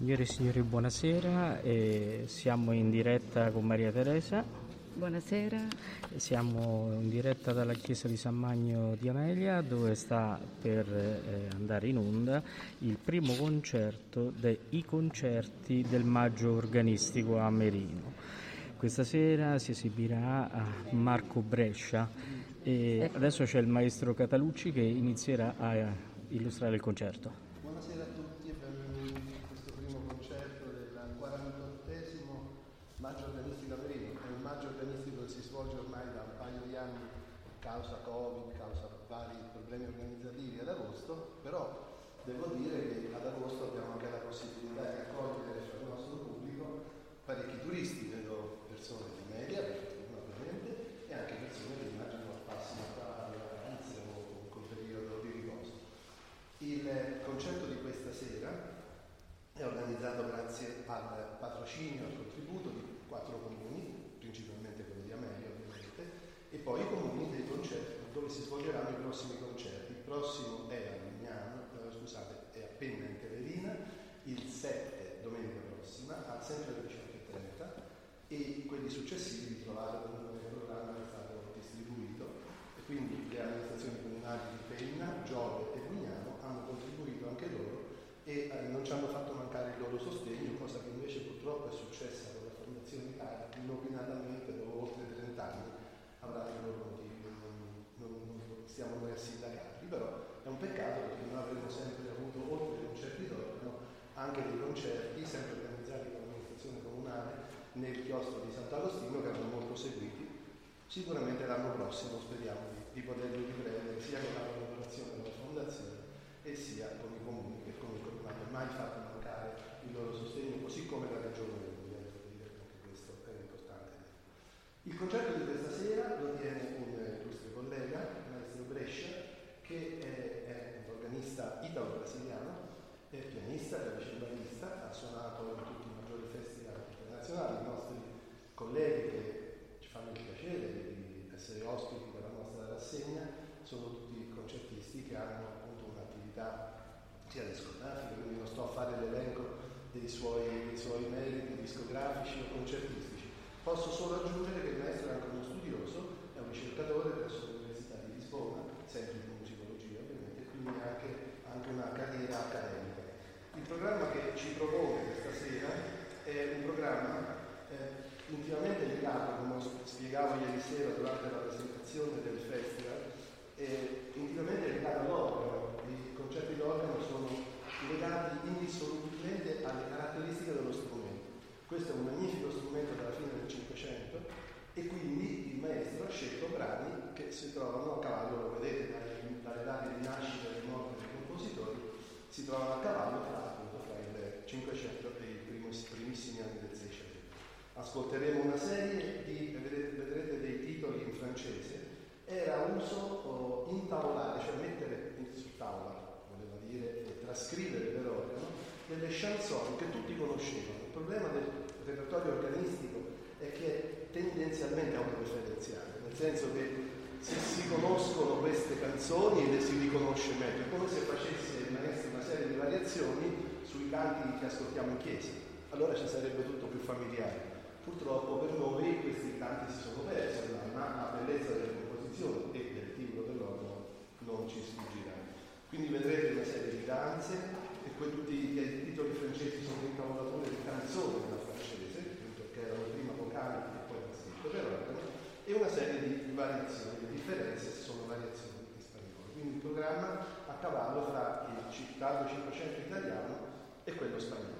Signore e signori, buonasera. Eh, siamo in diretta con Maria Teresa. Buonasera. Siamo in diretta dalla chiesa di San Magno di Amelia dove sta per eh, andare in onda il primo concerto dei concerti del maggio organistico a Merino. Questa sera si esibirà a Marco Brescia e ecco. adesso c'è il maestro Catalucci che inizierà a illustrare il concerto. Buonasera a tutti. maggio organistico a Merino, è un maggio organistico che si svolge ormai da un paio di anni causa Covid, causa vari problemi organizzativi ad agosto, però devo dire che ad agosto abbiamo anche la possibilità di accogliere fra il nostro pubblico parecchi turisti, vedo persone di media, per fortuna ovviamente, e anche persone che immagino passino qua alle vacanze o col periodo di riposo. Il concetto di questa sera è organizzato grazie al patrocinio, al contributo di quattro comuni, principalmente quello di Amelia ovviamente, e poi i comuni dei concerti, dove si svolgeranno i prossimi concerti. Il prossimo è a Lignano, eh, scusate, è appena in Teverina, il 7 domenica prossima, a sempre alle 18.30 e quelli successivi li trovate nel programma che è stato distribuito e quindi le amministrazioni comunali di Penna, Giove e Lignano hanno contribuito anche loro e eh, non ci hanno fatto mancare il loro sostegno, purtroppo è successa con la Fondazione Italia, inopinatamente dopo oltre 30 anni avrà i loro motivi, non, non, non stiamo noi a sindacarli, però è un peccato perché noi avremmo sempre avuto, oltre ai concerti d'organo, anche dei concerti sempre organizzati dall'amministrazione comunale nel chiostro di Sant'Agostino che erano molto seguiti. Sicuramente l'anno prossimo speriamo di, di poterli riprendere sia con la collaborazione della Fondazione e sia con i comuni che comunque non hanno mai fatto mancare il loro sostegno, così come la Regione anche questo è importante. Il concerto di questa sera lo tiene un illustre collega, maestro Brescia, che è, è un organista italo-brasiliano, è pianista, clavicembalista, ha suonato in tutti i maggiori festival internazionali, i nostri colleghi che ci fanno il piacere di essere ospiti per la nostra rassegna sono tutti concertisti che hanno appunto un'attività sia discografica, quindi non sto a fare l'elenco dei suoi, dei suoi meriti discografici o concertistici. Posso solo aggiungere che il maestro è anche uno studioso, è un ricercatore presso l'Università di Lisbona, sempre di musicologia ovviamente, quindi anche, anche una carriera accademica. Il programma che ci propone questa sera è un programma eh, intimamente legato, come spiegavo ieri sera durante la presentazione del festival, eh, intimamente legato all'organo. I concerti d'organo sono legati indissolubilmente alle caratteristiche dello strumento. Questo è un magnifico strumento della fine del Cinquecento e quindi il maestro ha scelto brani che si trovano a cavallo, lo vedete dalle, date di nascita e di morte dei compositori, si trovano a cavallo tra, appunto, tra il Cinquecento e i primissimi anni del Seicento. Ascolteremo una serie di, vedrete, dei titoli in francese era uso oh, intavolare, cioè mettere su tavola, voleva dire, trascrivere per organo, delle che tutti conoscevano. Il problema del repertorio organistico è che è tendenzialmente autoreferenziale, nel senso che se si conoscono queste canzoni le si riconosce meglio, è come se facesse maestro una serie di variazioni sui canti che ascoltiamo in chiesa, allora ci sarebbe tutto più familiare. Purtroppo per noi questi canti si sono persi, ma la bellezza delle composizione e del timbro dell'organo non ci sfuggirà. Quindi vedrete una serie di danze tutti i titoli francesi sono incavolature di canzoni della francese, perché erano prima vocali e poi scritto per organo, e una serie di variazioni, le differenze sono variazioni in spagnolo. Quindi il programma a cavallo fra il citato 500 italiano e quello spagnolo.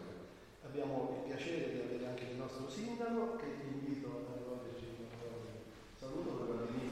Abbiamo il piacere di avere anche il nostro sindaco che vi invito a rivolgerci un saluto per l'inizio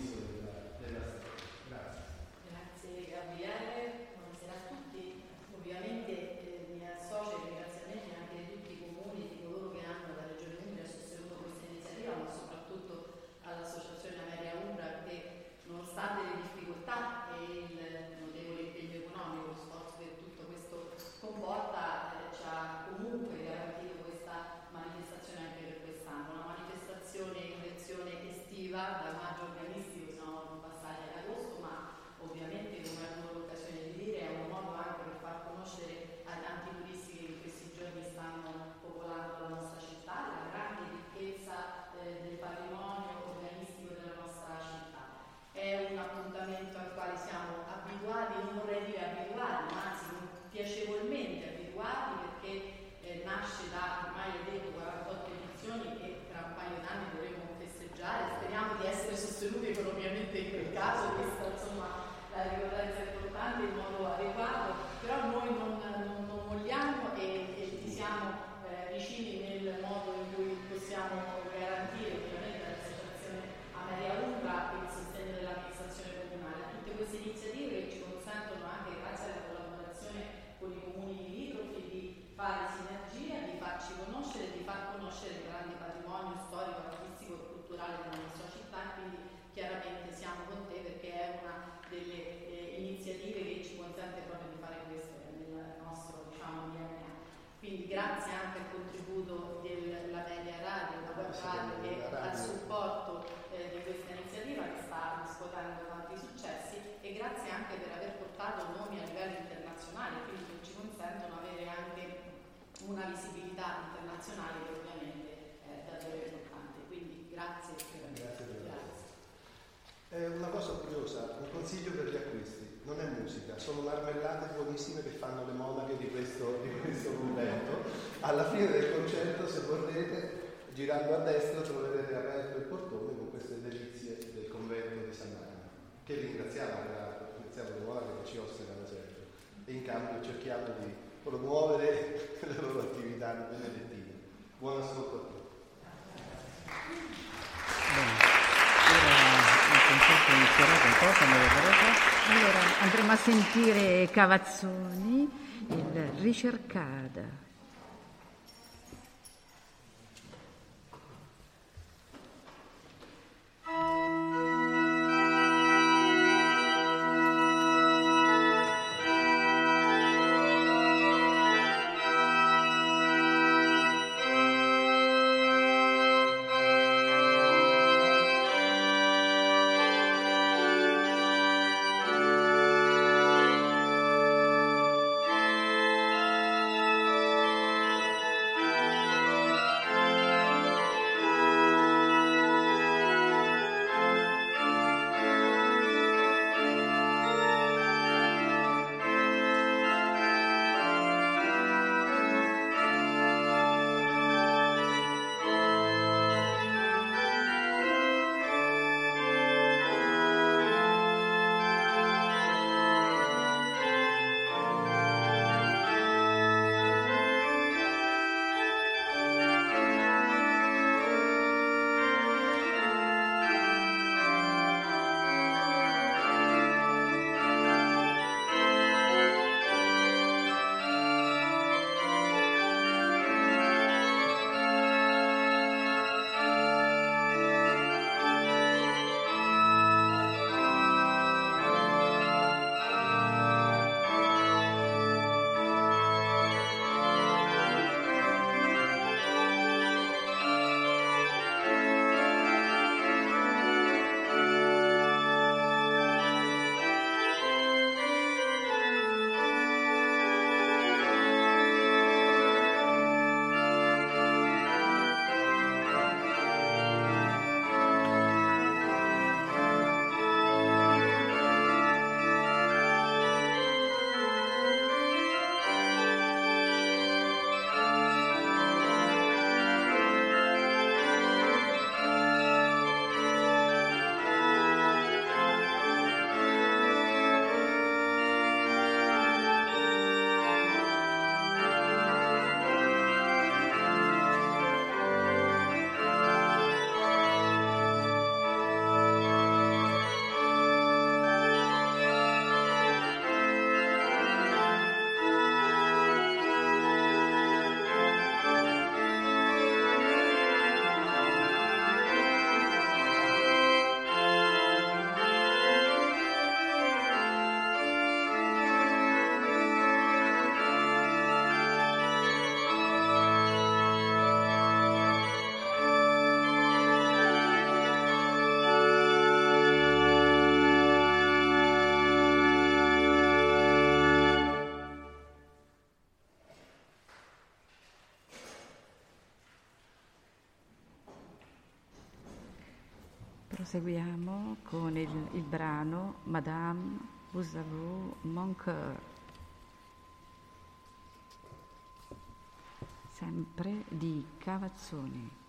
internazionale che ovviamente è davvero importante. Quindi grazie. Grazie. grazie. È una cosa curiosa, un consiglio per gli acquisti, non è musica, sono marmellate buonissime che fanno le monache di questo, di questo convento. Alla fine del concerto, se volete, girando a destra troverete aperto il portone con queste delizie del convento di San Marino, che ringraziamo, ringraziamo le monache che ci osservano sempre e in cambio cerchiamo di promuovere le loro attività benedettine. Buon ascolto a tutti. Allora andremo a sentire Cavazzoni, il ricercada. Proseguiamo con il, il brano Madame, vous avez mon cœur. Sempre di Cavazzoni.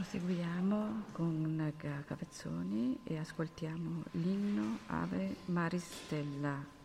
Proseguiamo con Capezzoni e ascoltiamo l'inno Ave Maristella.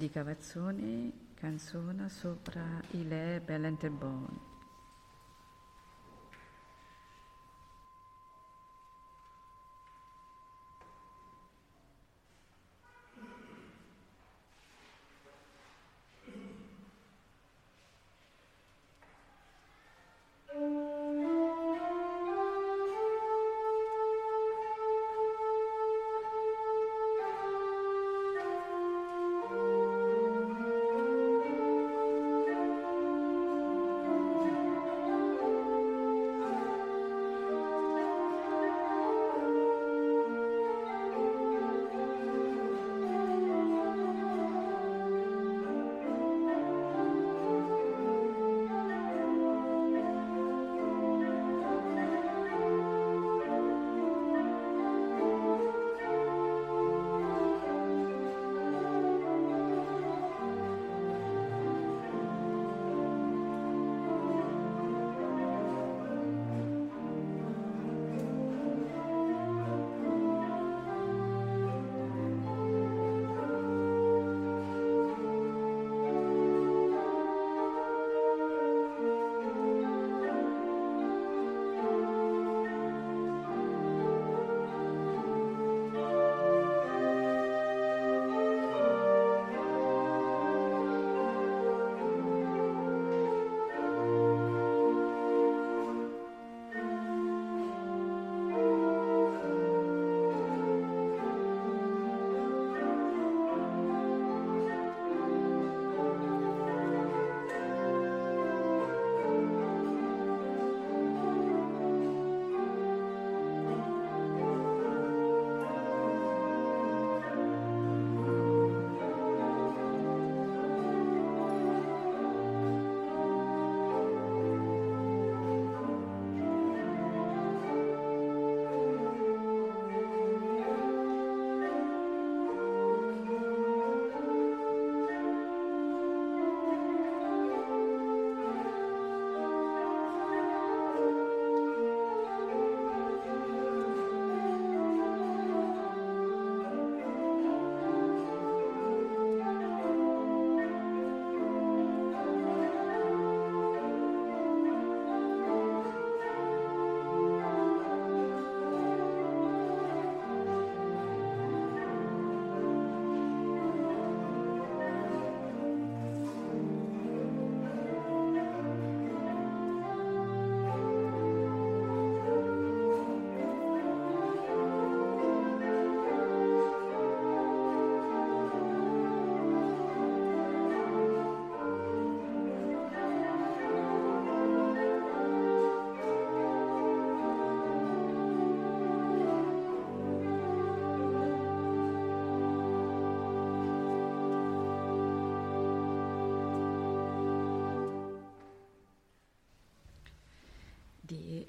Di Cavazzoni, canzone sopra Ile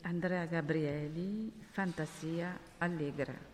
Andrea Gabrieli, Fantasia Allegra.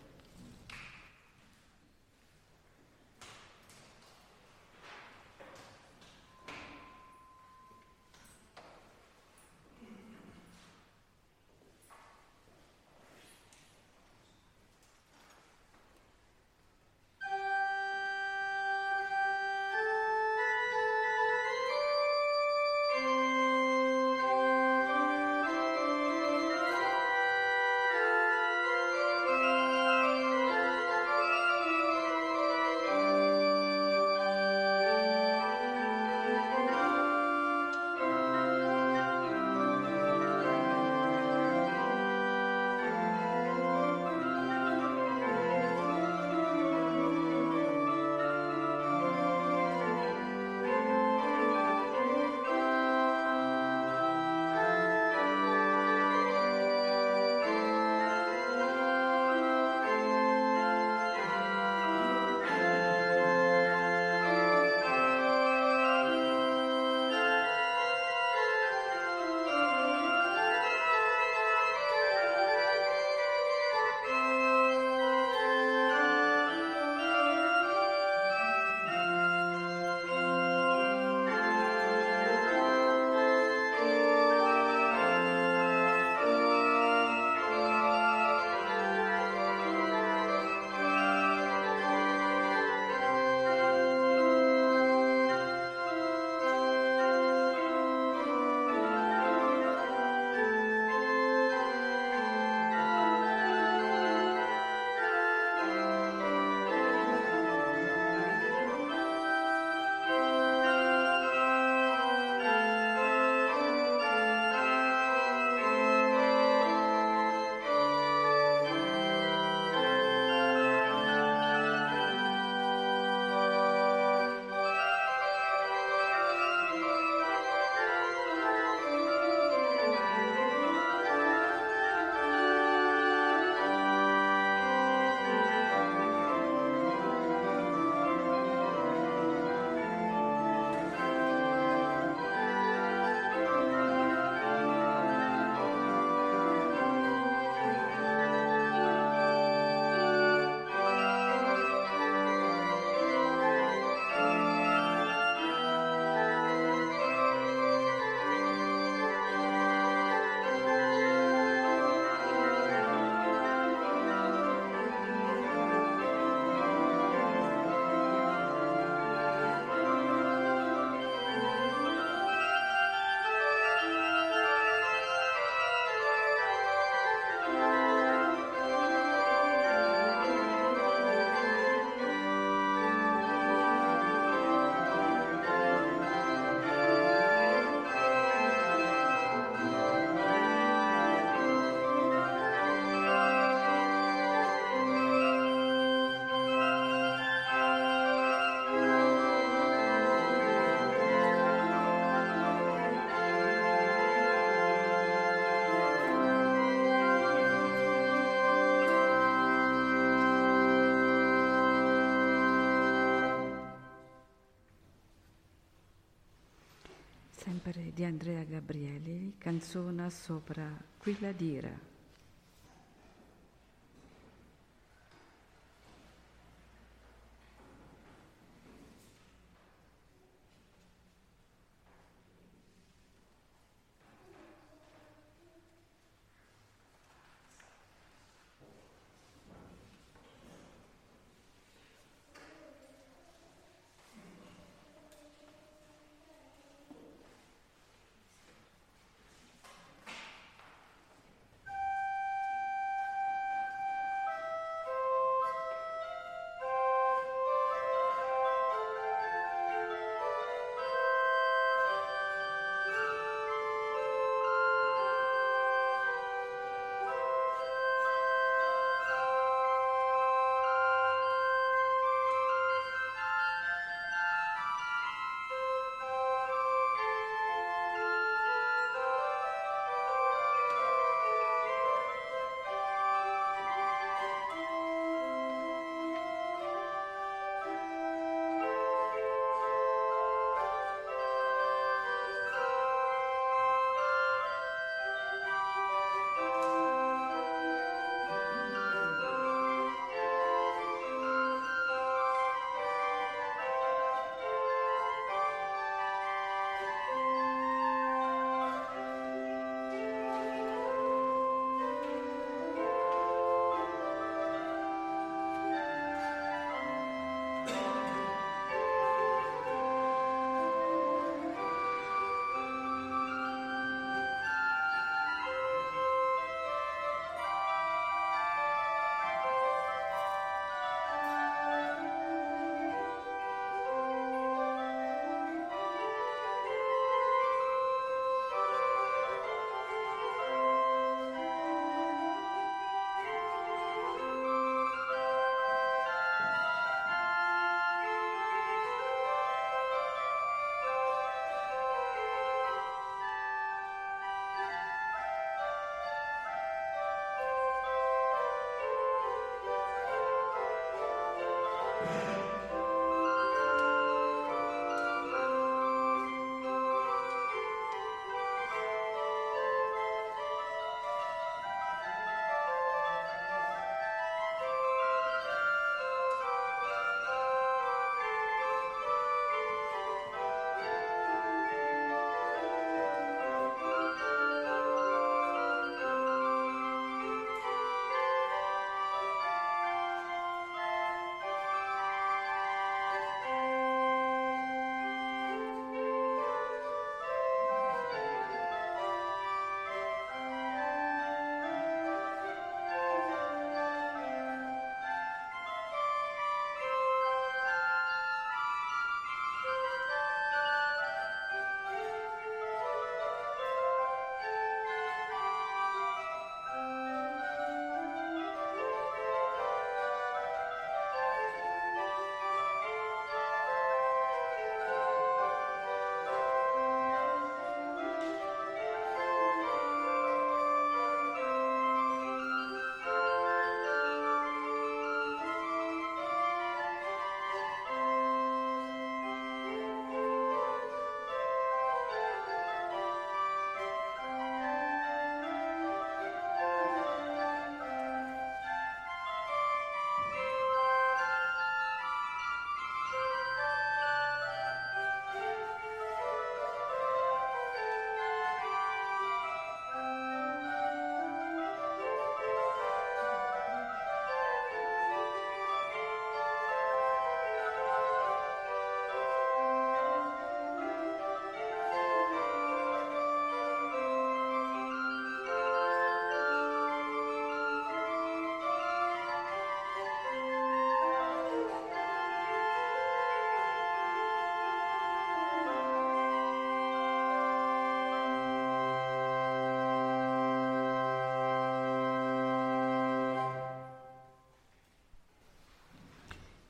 Di Andrea Gabrieli, canzone sopra Quilla Dira.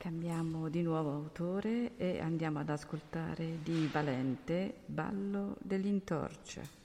Cambiamo di nuovo autore e andiamo ad ascoltare di Valente Ballo dell'Intorce.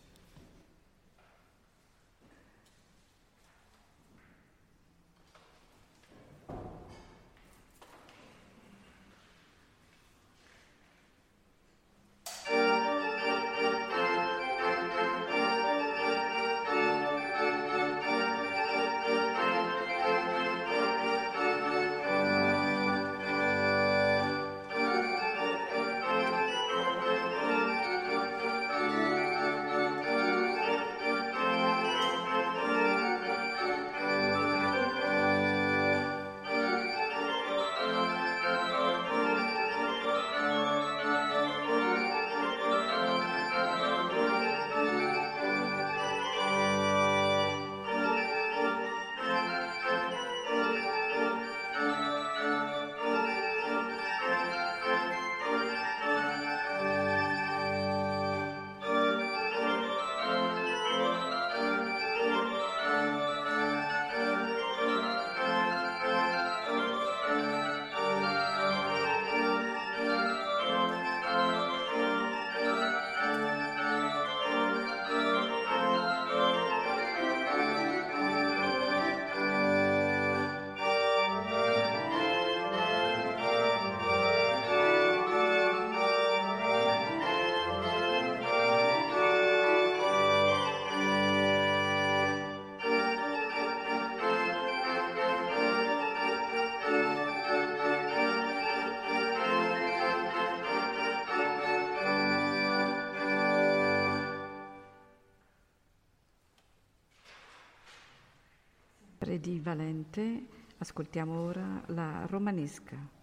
Di Valente, ascoltiamo ora la romanesca.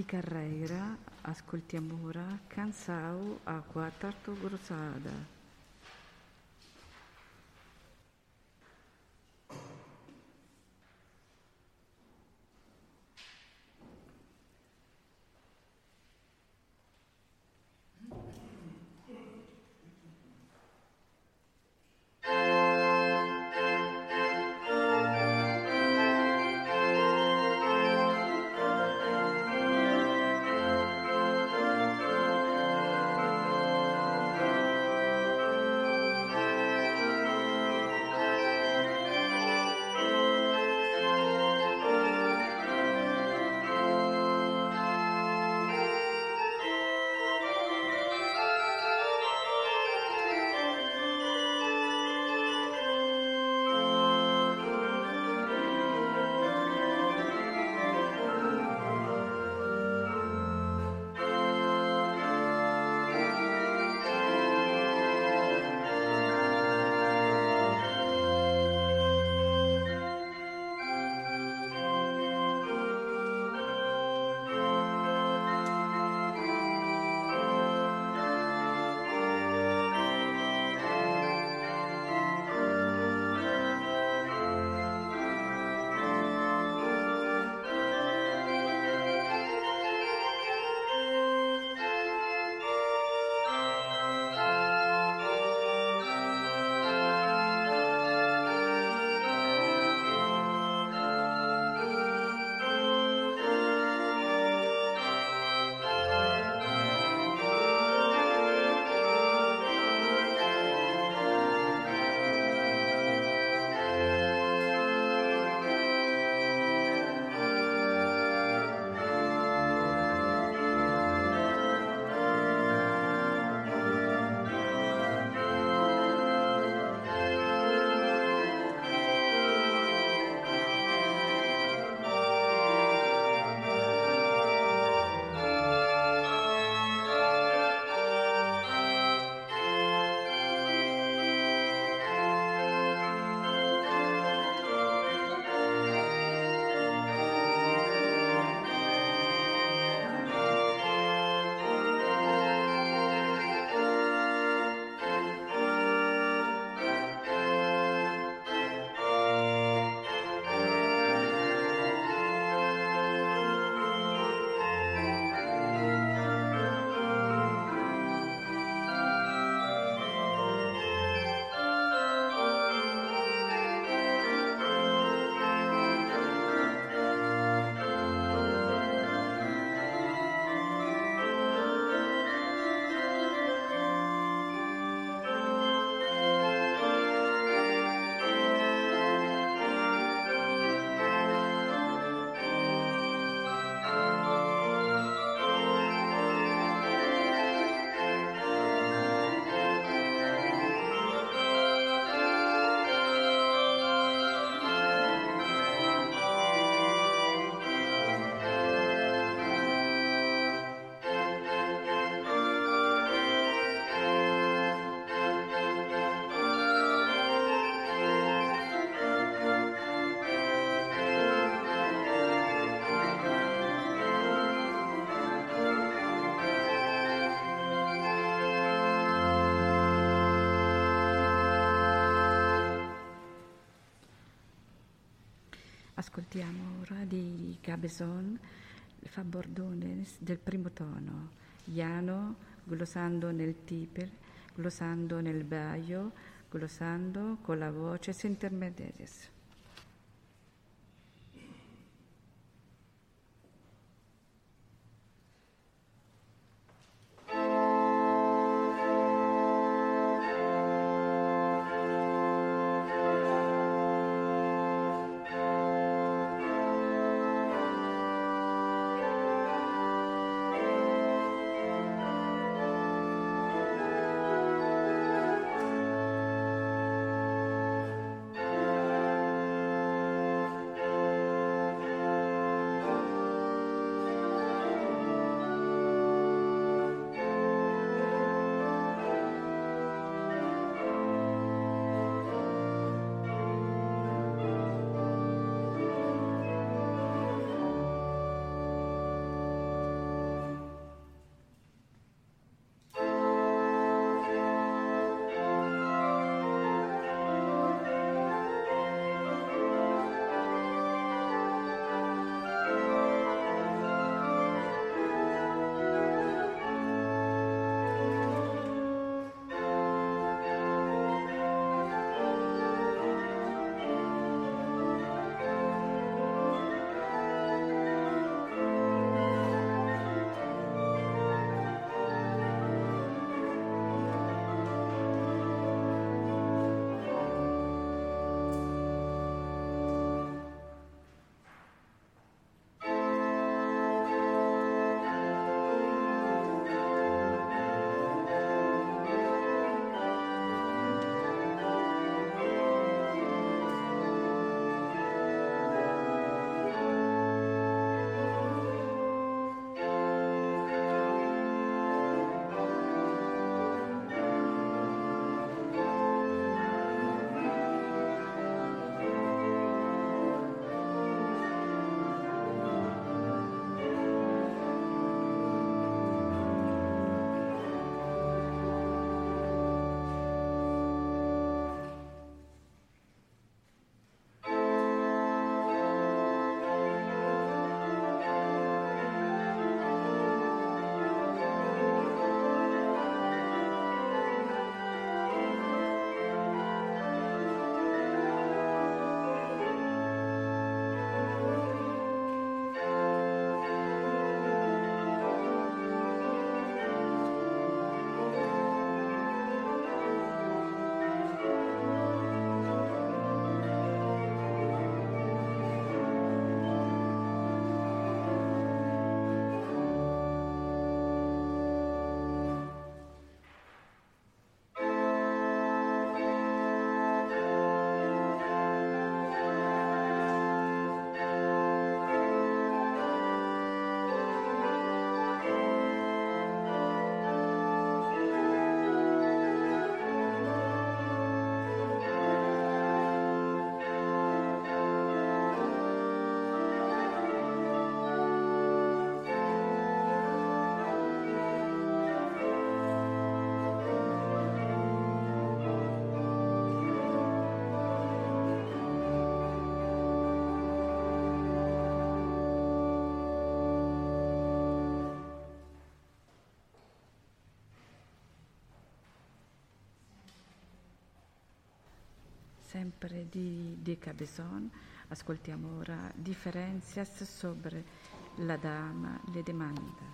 Di Carreira ascoltiamo ora Cansao Acqua Tarto Ascoltiamo ora di Cabezon Fabordones del primo tono, Iano glossando nel tiper, glossando nel baio, glossando con la voce intermedias. Sempre di, di Cabezon, ascoltiamo ora Differenzias sobre la dama, le demanda.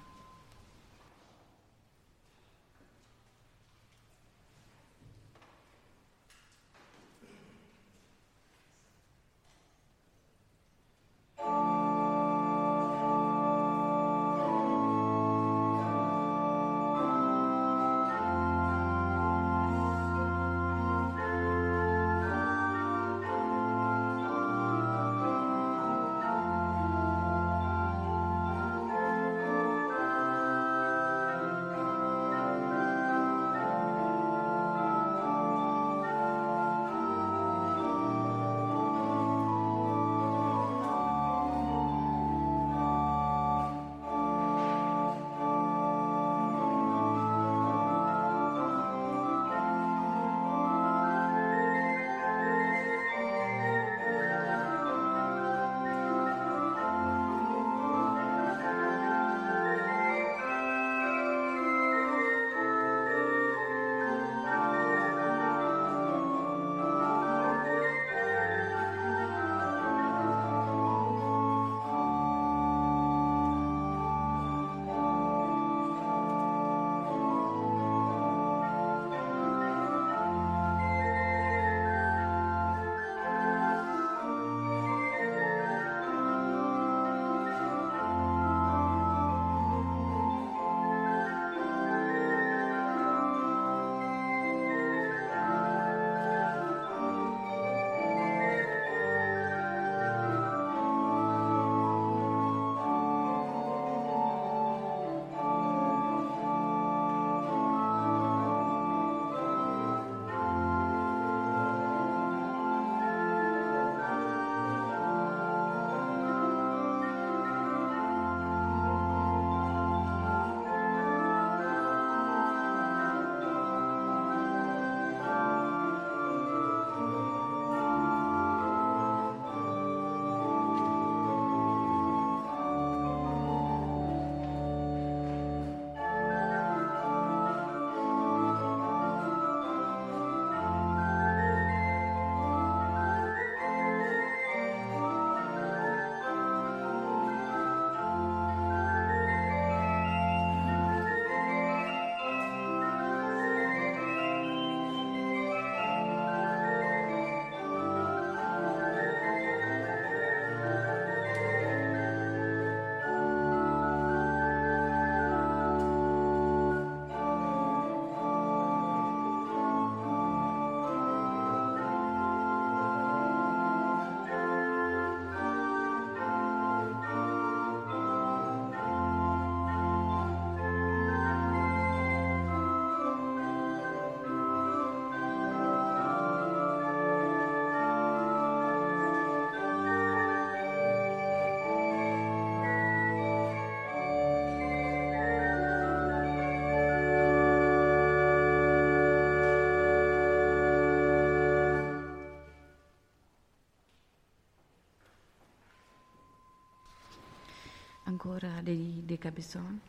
Ancora di, di Cabezon,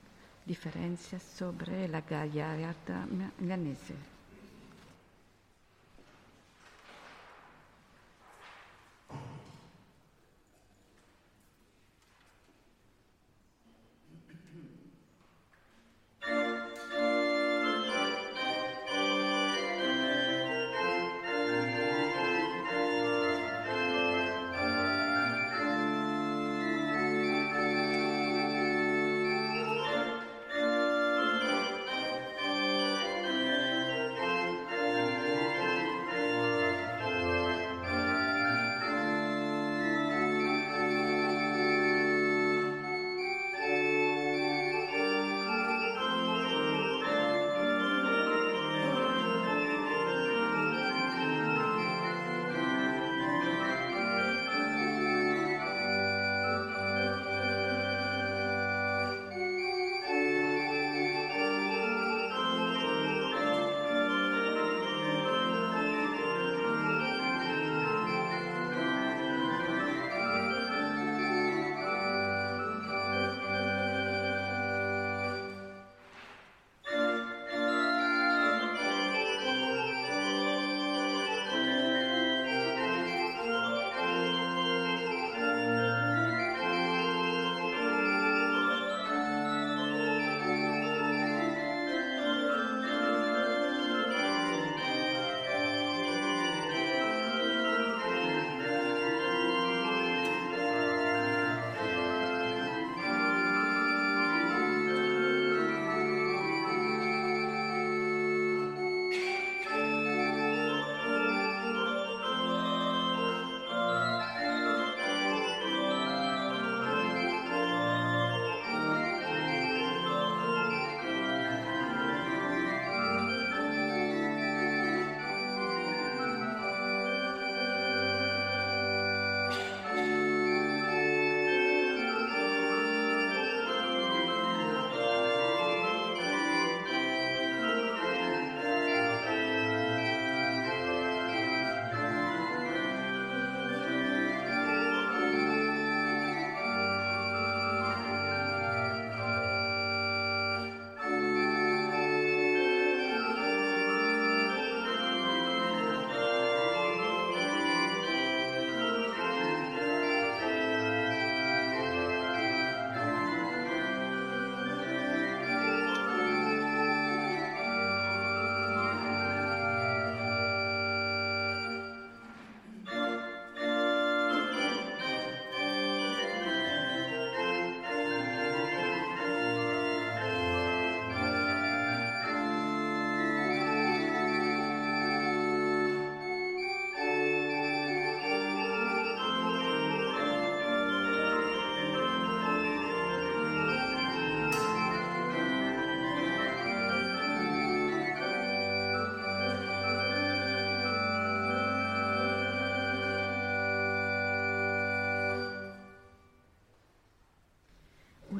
differenza sobre la gagliarda milanese.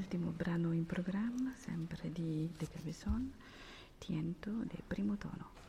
Ultimo brano in programma, sempre di De Cabezon, Tiento del primo tono.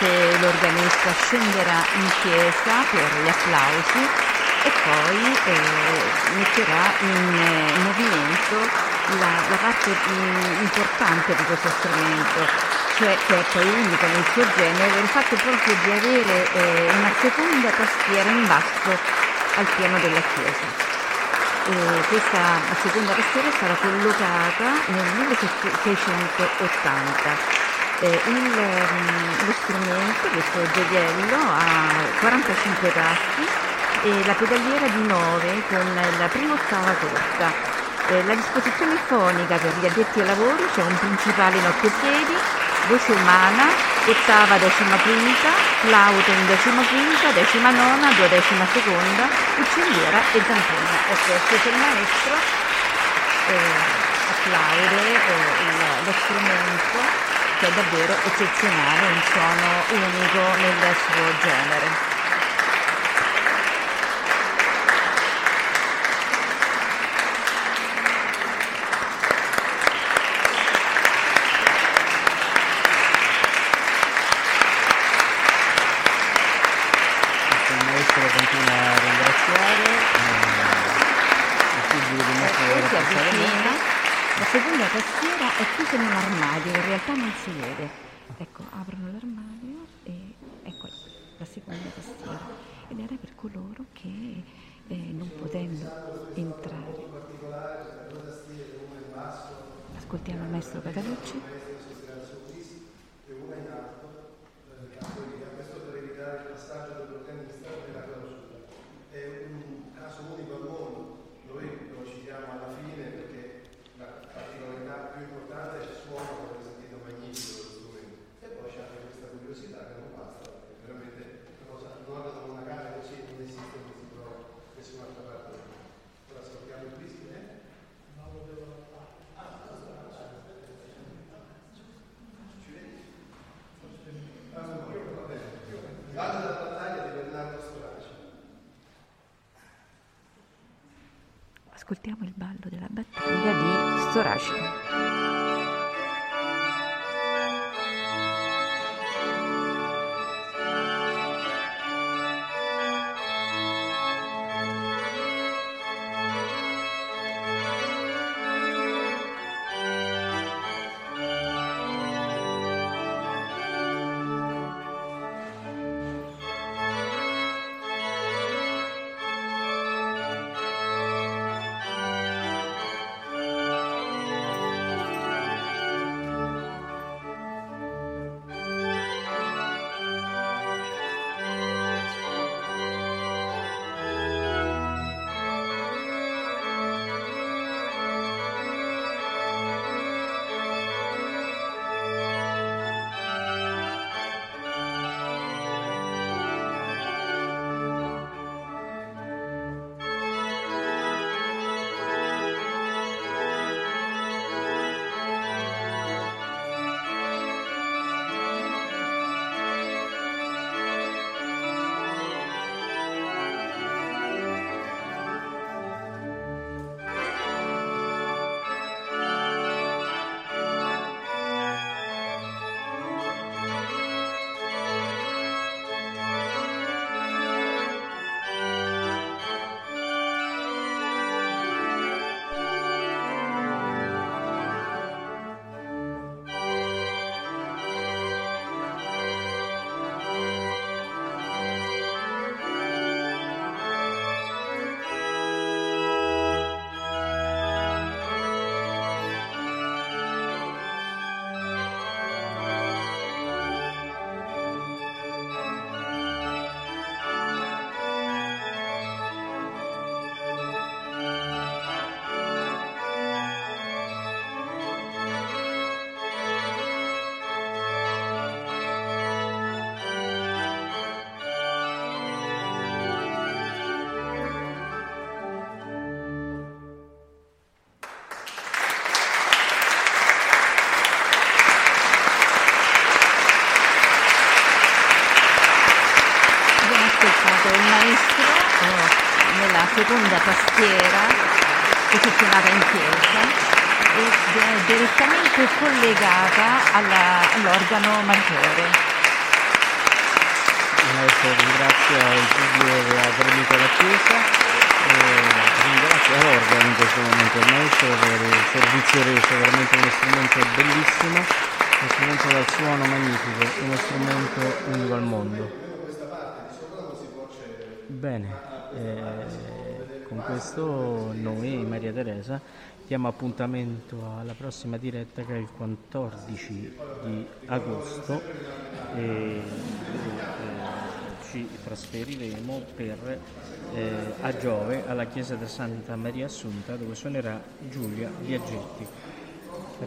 Sicuramente l'organista scenderà in chiesa per gli applausi e poi eh, metterà in eh, movimento la, la parte mm, importante di questo strumento, cioè che è poi unico nel suo genere, il fatto proprio di avere eh, una seconda tastiera in basso al piano della chiesa. E questa seconda tastiera sarà collocata nel 1680. Eh, il, mm, lo strumento, questo gioiello, ha 45 tasti e la pedaliera di 9 con la prima ottava corta. Eh, la disposizione fonica per gli addetti ai lavori c'è un principale in occhio piedi, voce umana, ottava, decima quinta, flauto in decima quinta, decima nona, duodecima seconda, uccelliera e zampona. Ecco, questo è il maestro, eh, applaude eh, lo strumento che è davvero eccezionale, un suono unico nel suo genere. si vede. Ecco, aprono l'armadio e eccola, la seconda tastiera. Ed era per coloro che eh, non potendo entrare. Ascoltiamo il maestro Catalucci. Ascoltiamo il ballo della battaglia di Storace. Direttamente collegata alla, all'organo maggiore. Maestro ringrazia il Giulio della Gremita della Chiesa e ringrazio l'organo in questo momento, il maestro per il servizio reso, veramente uno strumento bellissimo, uno strumento dal suono magnifico, uno strumento unico al mondo. Bene, eh, con questo noi, Maria Teresa, diamo appuntamento alla prossima diretta che è il 14 di agosto e, e, ci trasferiremo per, eh, a Giove alla chiesa di Santa Maria Assunta dove suonerà Giulia Viaggetti.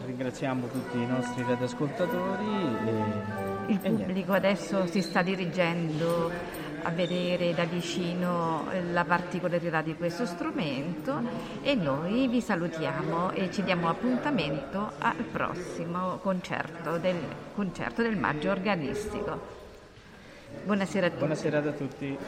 Ringraziamo tutti i nostri radioascoltatori. E, Il pubblico adesso si sta dirigendo a vedere da vicino la particolarità di questo strumento e noi vi salutiamo e ci diamo appuntamento al prossimo concerto del, concerto del maggio organistico. Buonasera a tutti. Buonasera a tutti.